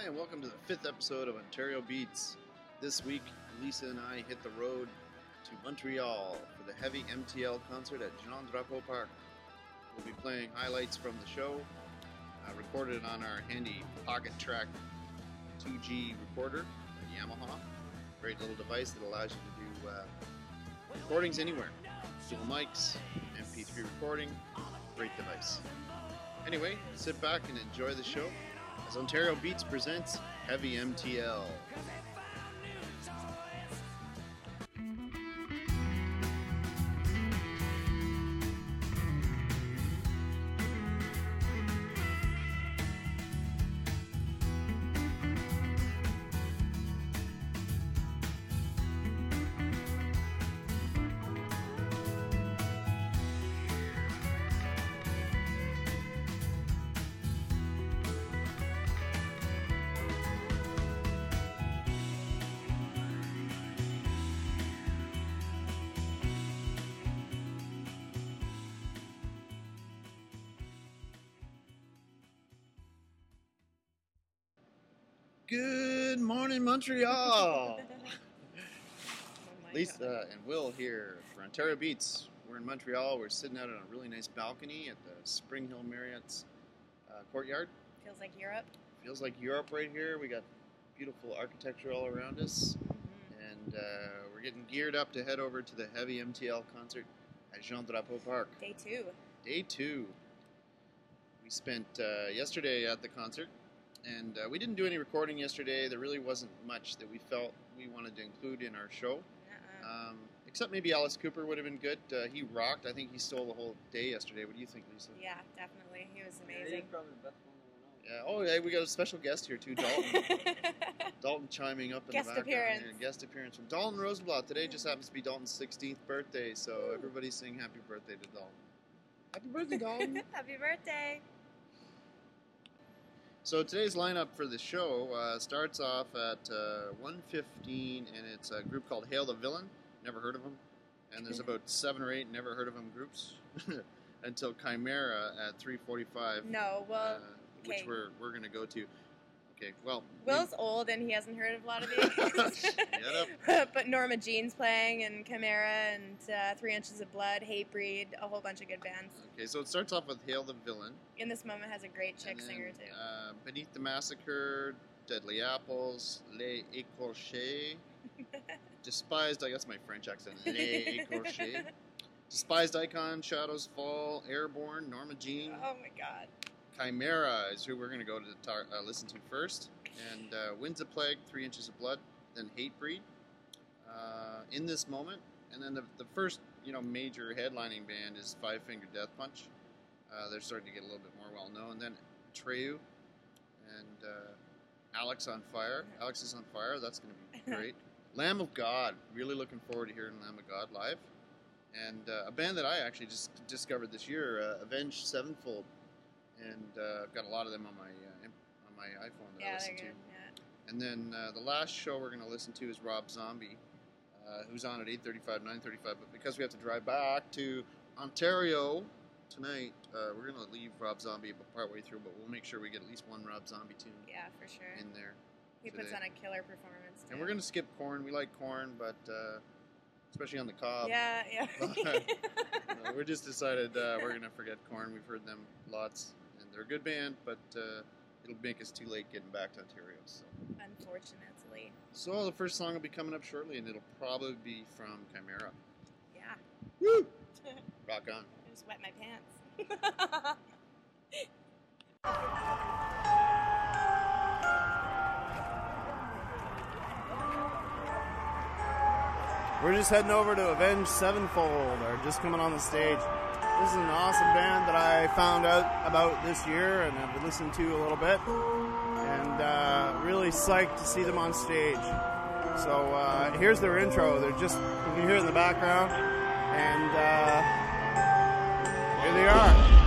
Hi, and welcome to the fifth episode of Ontario Beats. This week, Lisa and I hit the road to Montreal for the Heavy MTL concert at Jean Drapeau Park. We'll be playing highlights from the show, uh, recorded on our handy Pocketrak 2G recorder, a Yamaha. Great little device that allows you to do uh, recordings anywhere. Dual mics, MP3 recording, great device. Anyway, sit back and enjoy the show as Ontario Beats presents Heavy MTL. Good morning, Montreal. Oh Lisa God. and Will here for Ontario Beats. We're in Montreal. We're sitting out on a really nice balcony at the Spring Hill Marriott's uh, courtyard. Feels like Europe. Feels like Europe right here. We got beautiful architecture all around us, Mhm. and uh, we're getting geared up to head over to the Heavy MTL concert at Jean Drapeau Park. Day two. Day two. We spent uh, yesterday at the concert, and uh, we didn't do any recording yesterday. There really wasn't much that we felt we wanted to include in our show. Uh-uh. Um, except maybe Alice Cooper would have been good. Uh, he rocked. I think he stole the whole day yesterday. What do you think, Lisa? yeah, definitely. He was amazing. Yeah. Oh, hey, we got a special guest here too, Dalton. Dalton chiming up in Guest the background. appearance. here. Guest appearance from Dalton Rosenblatt. Today just happens to be Dalton's 16th birthday, so everybody's saying happy birthday to Dalton. Happy birthday, Dalton. Happy birthday. So today's lineup for the show uh, starts off at uh, 1.15, and it's a group called Hail the Villain. Never heard of them. And there's about seven or eight never heard of them groups until Chimaira at 3.45, No, well, uh, which we're, we're going to go to. Okay, well. Will's old and he hasn't heard of a lot of these. But Norma Jean's playing and Chimaira and uh, Three Inches of Blood, Hatebreed, a whole bunch of good bands. Okay, so it starts off with Hail the Villain. In this moment has a great chick then, singer too. Uh, Beneath the Massacre, Deadly Apples, Les Écorchés, Despised, I guess my French accent, Les Écorchés. Despised Icon, Shadows Fall, Airbourne, Norma Jean, oh my god. Chimaira is who we're going to go to uh, listen to first, and uh, Winds of Plague, Three Inches of Blood, then Hatebreed, uh, In This Moment, and then the, the first you know major headlining band is Five Finger Death Punch. Uh, they're starting to get a little bit more well known. Then Atreyu and uh, Alex on Fire. Alex is on fire. That's going to be great. Lamb of God. Really looking forward to hearing Lamb of God live. And uh, a band that I actually just discovered this year, uh, Avenged Sevenfold, and uh, I've got a lot of them on my uh, on my iPhone that I listen to. Yeah. And then uh, the last show we're going to listen to is Rob Zombie, uh, who's on at 8:35, 9:35. But because we have to drive back to Ontario tonight, uh, we're going to leave Rob Zombie partway through. But we'll make sure we get at least one Rob Zombie tune Yeah, for sure. in there. he puts on a killer performance too. And we're going to skip Korn. We like corn, but uh, especially on the cob. Yeah, yeah. Uh, we just decided uh, we're going to forget Korn. We've heard them lots, they're a good band, but uh, it'll make us too late getting back to Ontario. So. Unfortunately. So the first song will be coming up shortly, and it'll probably be from Chimaira. Yeah. Woo! Rock on. I just wet my pants. We're just heading over to Avenged Sevenfold, or just coming on the stage. This is an awesome band that I found out about this year and have listened to a little bit, and uh, really psyched to see them on stage. So uh, here's their intro. They're just you can hear it in the background, and uh, here they are.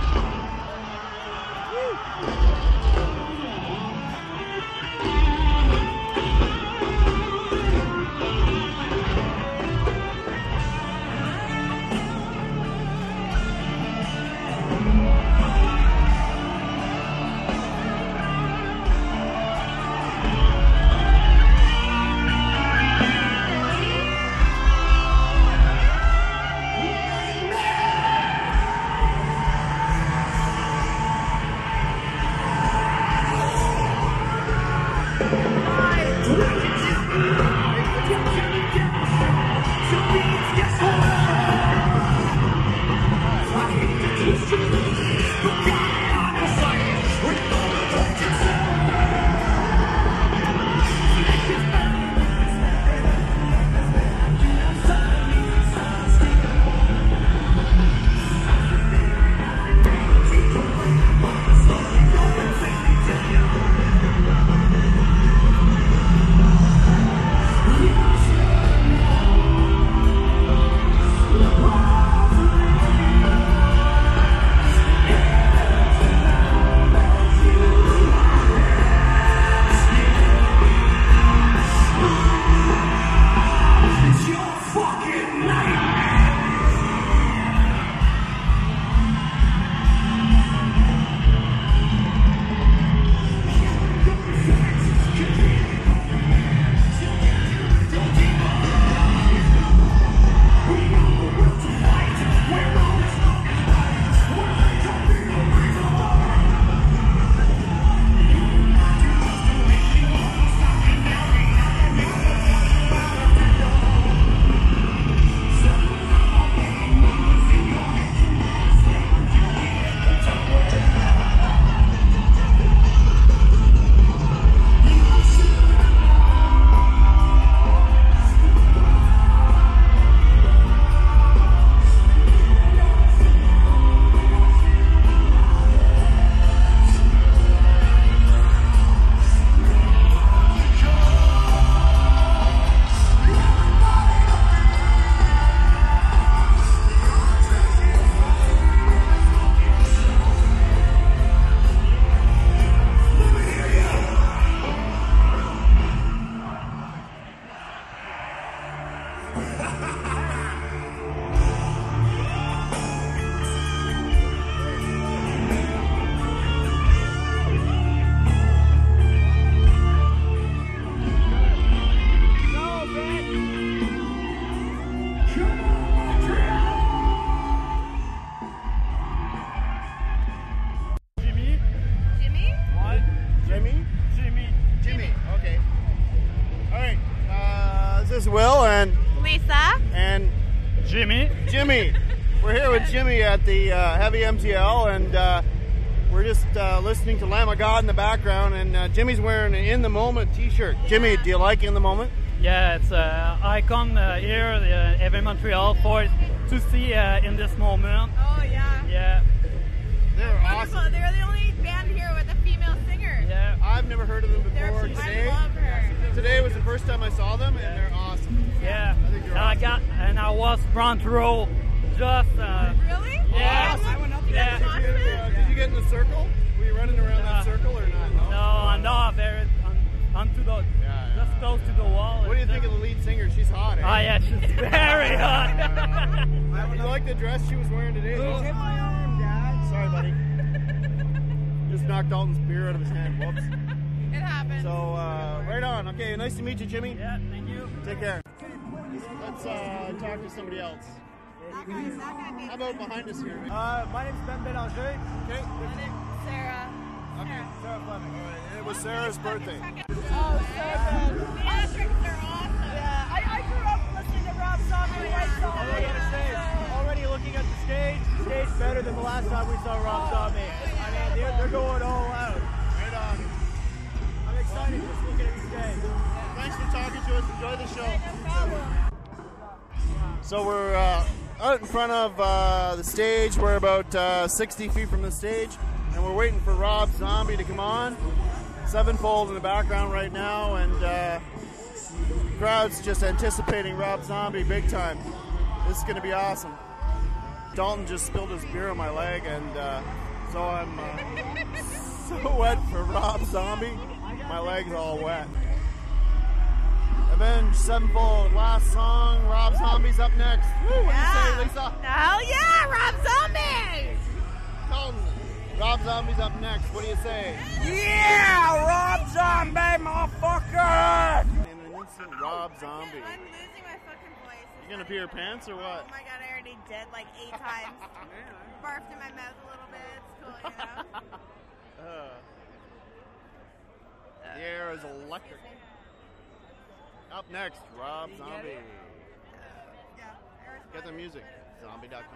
At the uh, Heavy MTL, and uh, we're just uh, listening to Lamb of God in the background. And uh, Jimmy's wearing an In the Moment T-shirt. Jimmy, do you like In the Moment? Yeah, it's uh, I come uh, here, uh, Heavy Montreal, for to see uh, in this moment. Oh yeah. Yeah, They're Wonderful. awesome. They're the only band here with a female singer. yeah. I've never heard of them They're, before. I Today, love her. today was the first time I saw them, and they're awesome. Yeah, I think you're and I awesome. got and I was front row, just uh, Really? Yeah. I went up Yeah. Did you, uh, did you get in the circle? Were you running around that Uh, circle or not? no, no I'm not very on, onto the Yeah, just yeah. close to the wall. What do you think of the lead singer? She's hot. Eh? Oh yeah, she's very hot. You like the dress she was wearing today? Hit my arm, Dad. Sorry, buddy. Just knocked Dalton's beer out of his hand. Whoops. It happened. So, uh, right on. Okay, nice to meet you, Jimmy. yeah, thank you. Take care. Let's uh, talk to somebody else. How about behind us here? Uh, my name's Ben Belanger. Okay. Sarah. Okay. Sarah Fleming. All right. It was Sarah's birthday. Oh, so good. Theatrics are awesome. Yeah, I, I grew up listening to Rob Zombie White Zombie. I gotta say, already looking at the stage, the stage better than the last time we saw Rob Zombie. I mean, they're, they're going all out. Right on. I'm excited just looking at the stage. Thanks for talking to us. Enjoy the show. So we're uh, out in front of uh, the stage. We're about uh, 60 feet from the stage, and we're waiting for Rob Zombie to come on. Sevenfold in the background right now, and uh, crowd's just anticipating Rob Zombie big time. This is going to be awesome. Dalton just spilled his beer on my leg, and uh, so I'm uh, so wet for Rob Zombie. My leg's all wet. Avenged Sevenfold, last song. Rob Zombie's up next. Woo, what do you say, Lisa? Hell yeah, Rob Zombie! Dalton. Rob Zombie's up next. What do you say? Yeah, Rob Zombie, motherfucker! In an instant, Rob Zombie. I'm losing my fucking voice. You gonna pee your pants or what? Oh my god, I already did like eight times. Barfed in my mouth a little bit. It's cool, you know? Uh, the air is electric. Up next, Rob Zombie. yeah. Get the music. Zombie.com.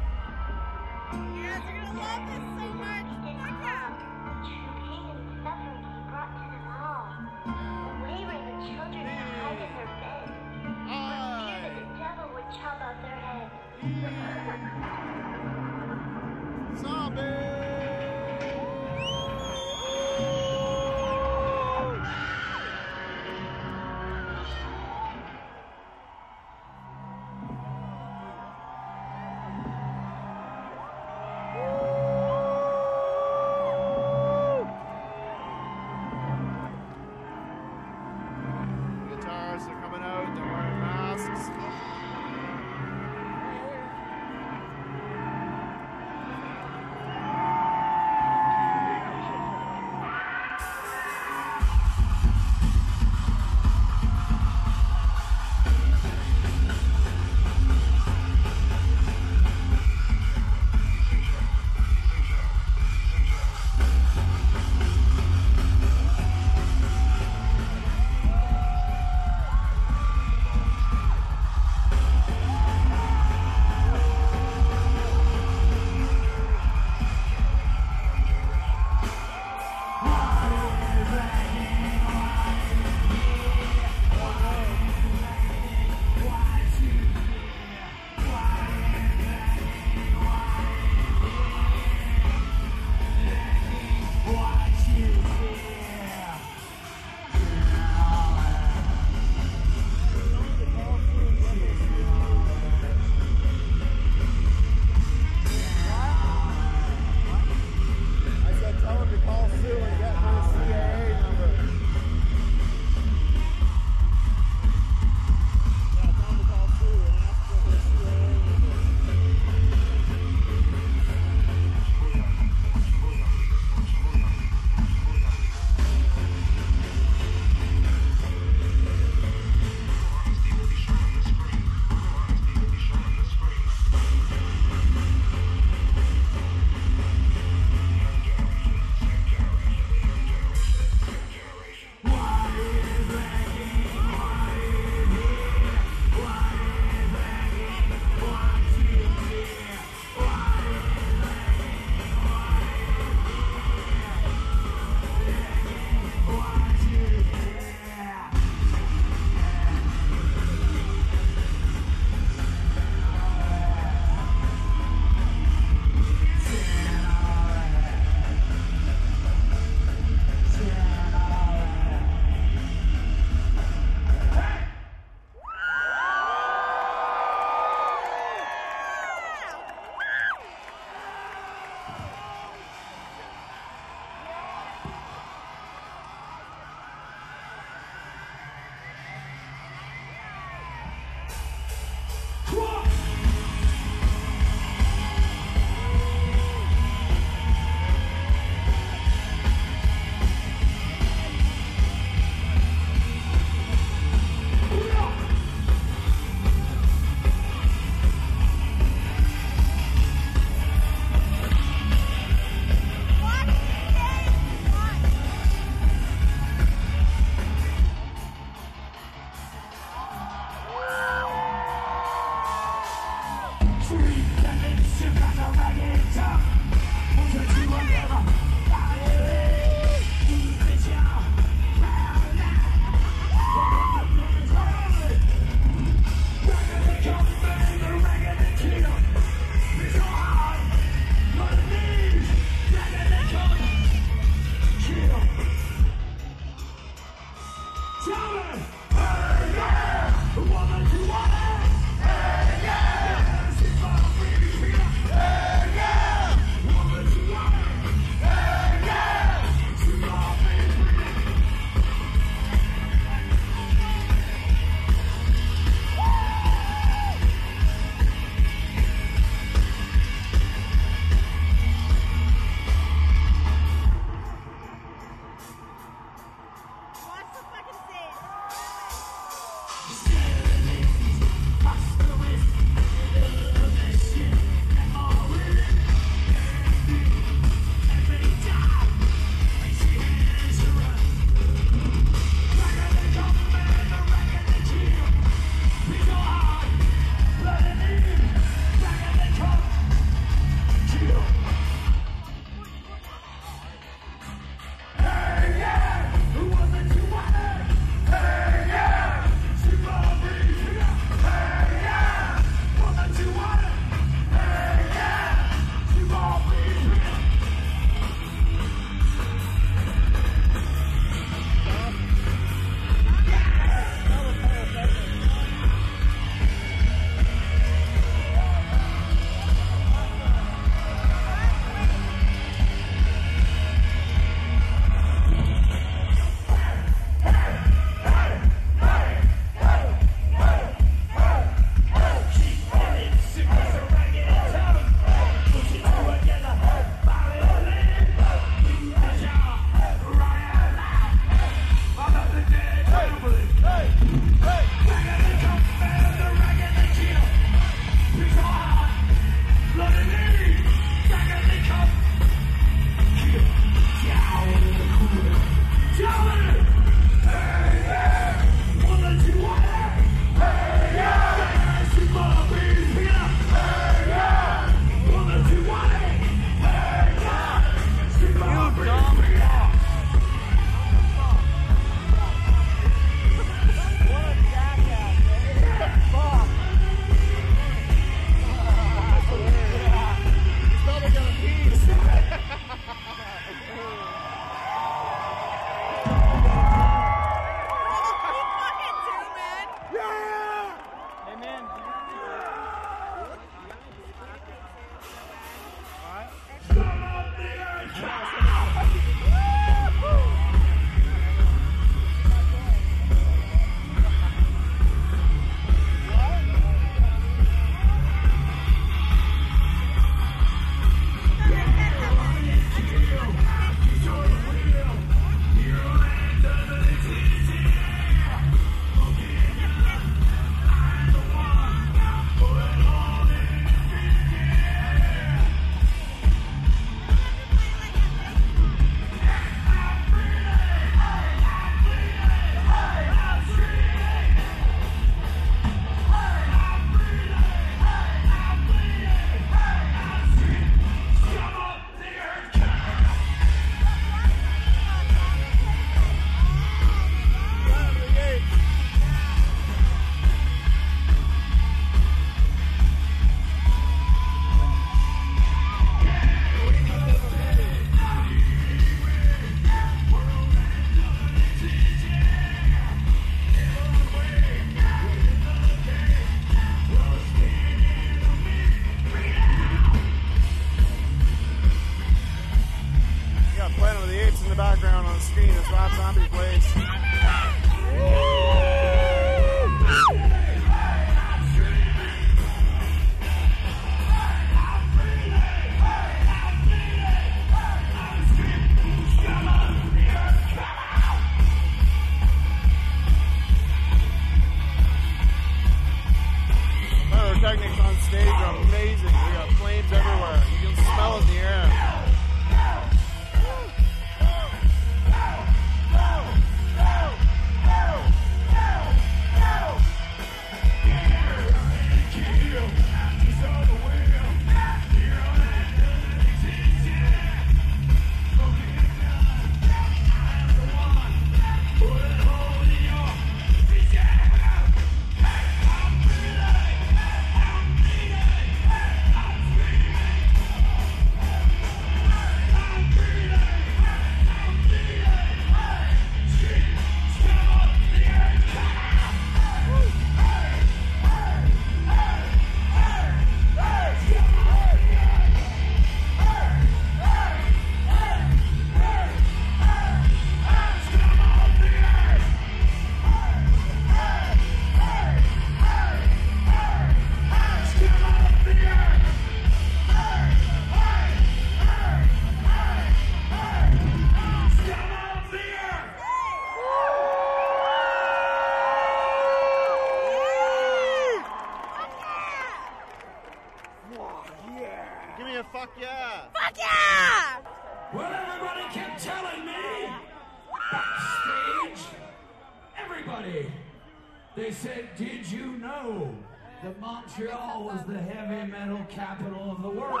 that Montreal was the heavy metal capital of the world.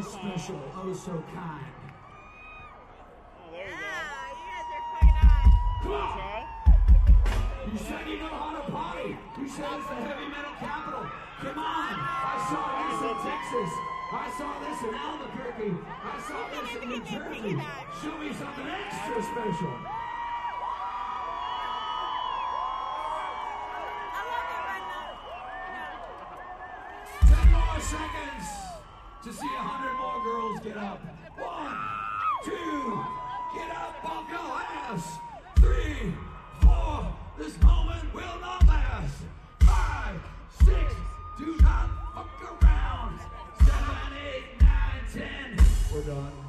very special, oh so kind. to see a hundred more girls get up. One, two, get up off your ass. Three, four, this moment will not last. Five, six, do not fuck around. Seven, eight, nine, ten, we're done.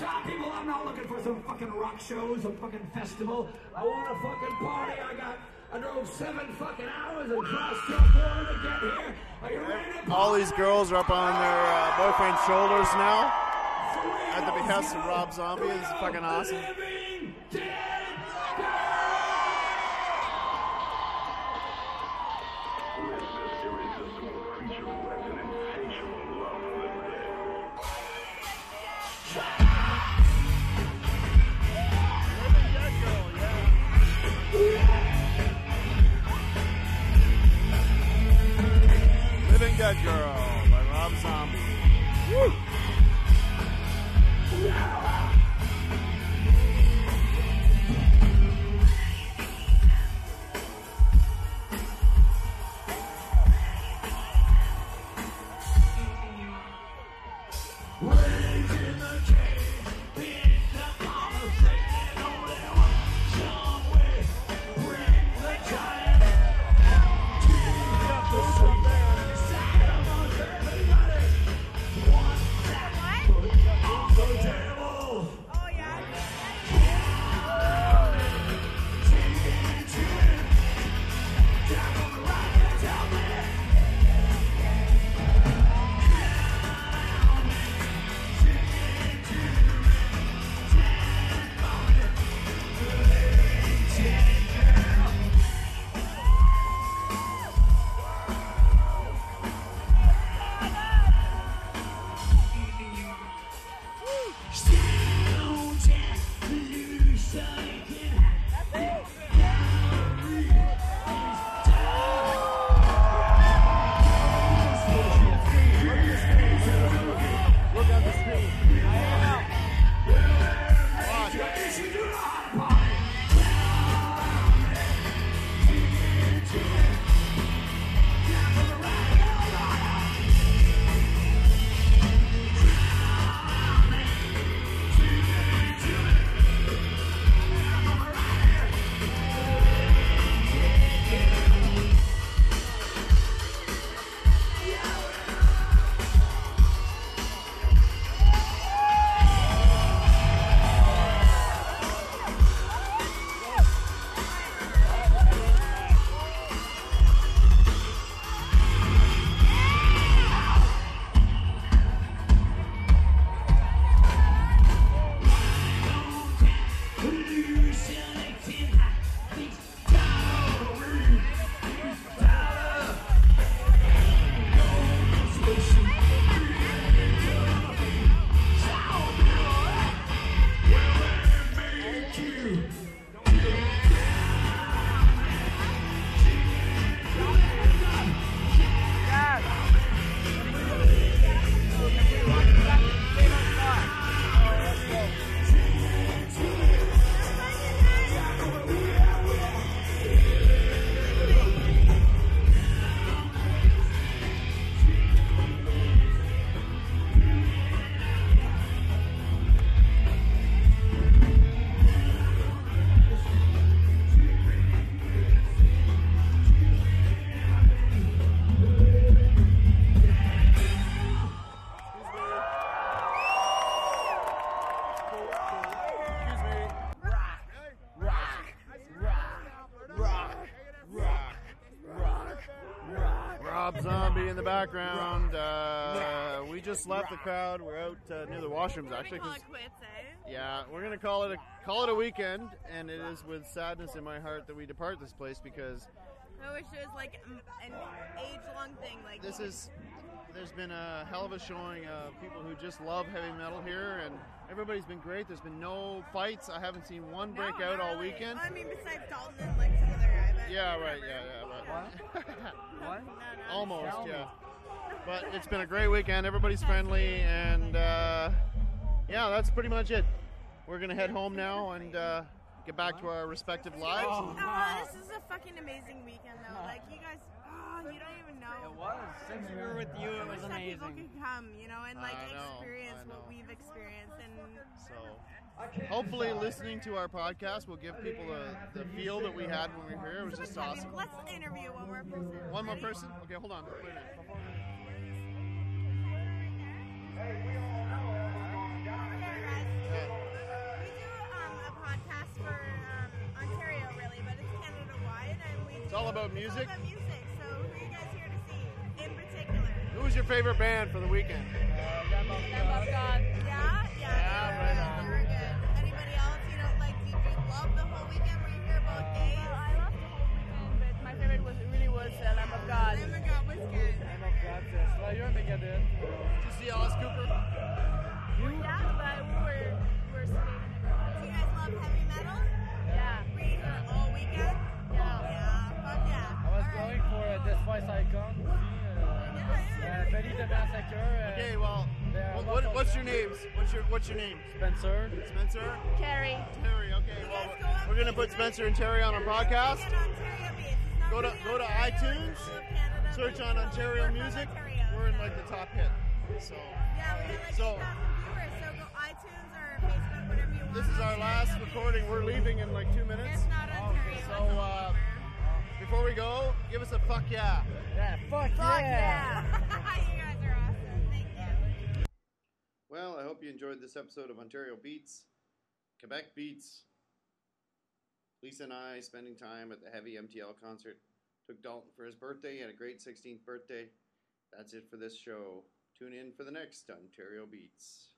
top people. I'm not looking for some fucking rock shows, some fucking festival. I want a fucking party. I got. I drove seven fucking hours and crossed to get here. Are you ready to All these girls are up on their uh, boyfriend's shoulders now. At the behest of Rob Zombie. This is fucking awesome. Bad Girl by Rob Zombie. Woo. Background. Uh, we just left the crowd. We're out uh, near the washrooms actually. Call it quits, eh? yeah, we're gonna call it a call it a weekend, and it is with sadness in my heart that we depart this place because I wish it was like um, an age-long thing. Like this is there's been a hell of a showing of people who just love heavy metal here, and everybody's been great. There's been no fights. I haven't seen one break No, out not all really. weekend. I mean, besides Dalton and like some other guy. But Yeah, right. Yeah, yeah, but What? No, no. almost, yeah. But it's been a great weekend. Everybody's friendly, and uh, yeah, that's pretty much it. We're gonna head home now and uh, get back to our respective lives. Oh, this is a fucking amazing weekend, though. Like you guys, you don't even know. It was. Since we were with you, it was Wish that people amazing. could come, you know, and like know, experience what we've experienced, and So hopefully, listening to our podcast will give people the, the feel that we had when we were here. It was just awesome. let's interview one more person. One more Ready? person? Okay, hold on. Wait a minute. Over here, guys. We do um, a podcast for um, Ontario, really, but it's Canada-wide, and we. It's all about It's music. all about music. Your favorite band for the weekend? Lamb of Yeah, yeah. Yeah, they right were good. They were good. Anybody else? You know, like, did you love the whole weekend? Were you here both days? I loved the whole weekend, but my favorite was really was uh, Lamb of God. Oh my God, was good. Lamb of God, uh, Slayer, Megadeth. Did you see Alice Cooper? Yeah, but we were we were skating. Do you guys love heavy metal? Yeah. Were you here all weekend? Yeah. Yeah, fuck yeah. I was All right. going for a Despised Icon. Beneath the Massacre. Uh, Okay, well, what, what, what's your names? What's your What's your name? Spencer. Spencer, Carrie. Terry. Okay, well, we're gonna put Spencer and Terry on our podcast. Get Ontario Beats. It's not Go to go to iTunes, all of Canada, search on Ontario music. We're in like the top hit. So Yeah, we got like So- 8,000 viewers, so go iTunes or Facebook, whatever you want. this is our last recording. We're leaving in like two minutes. It's not Ontario. so, uh. Before we go, give us a fuck yeah. Yeah, fuck, Fuck yeah. yeah. hope you enjoyed this episode of Ontario Beats, Quebec Beats. Lisa and I spending time at the Heavy MTL concert. Took Dalton for his birthday. He had a great 16th birthday. That's it for this show. Tune in for the next Ontario Beats.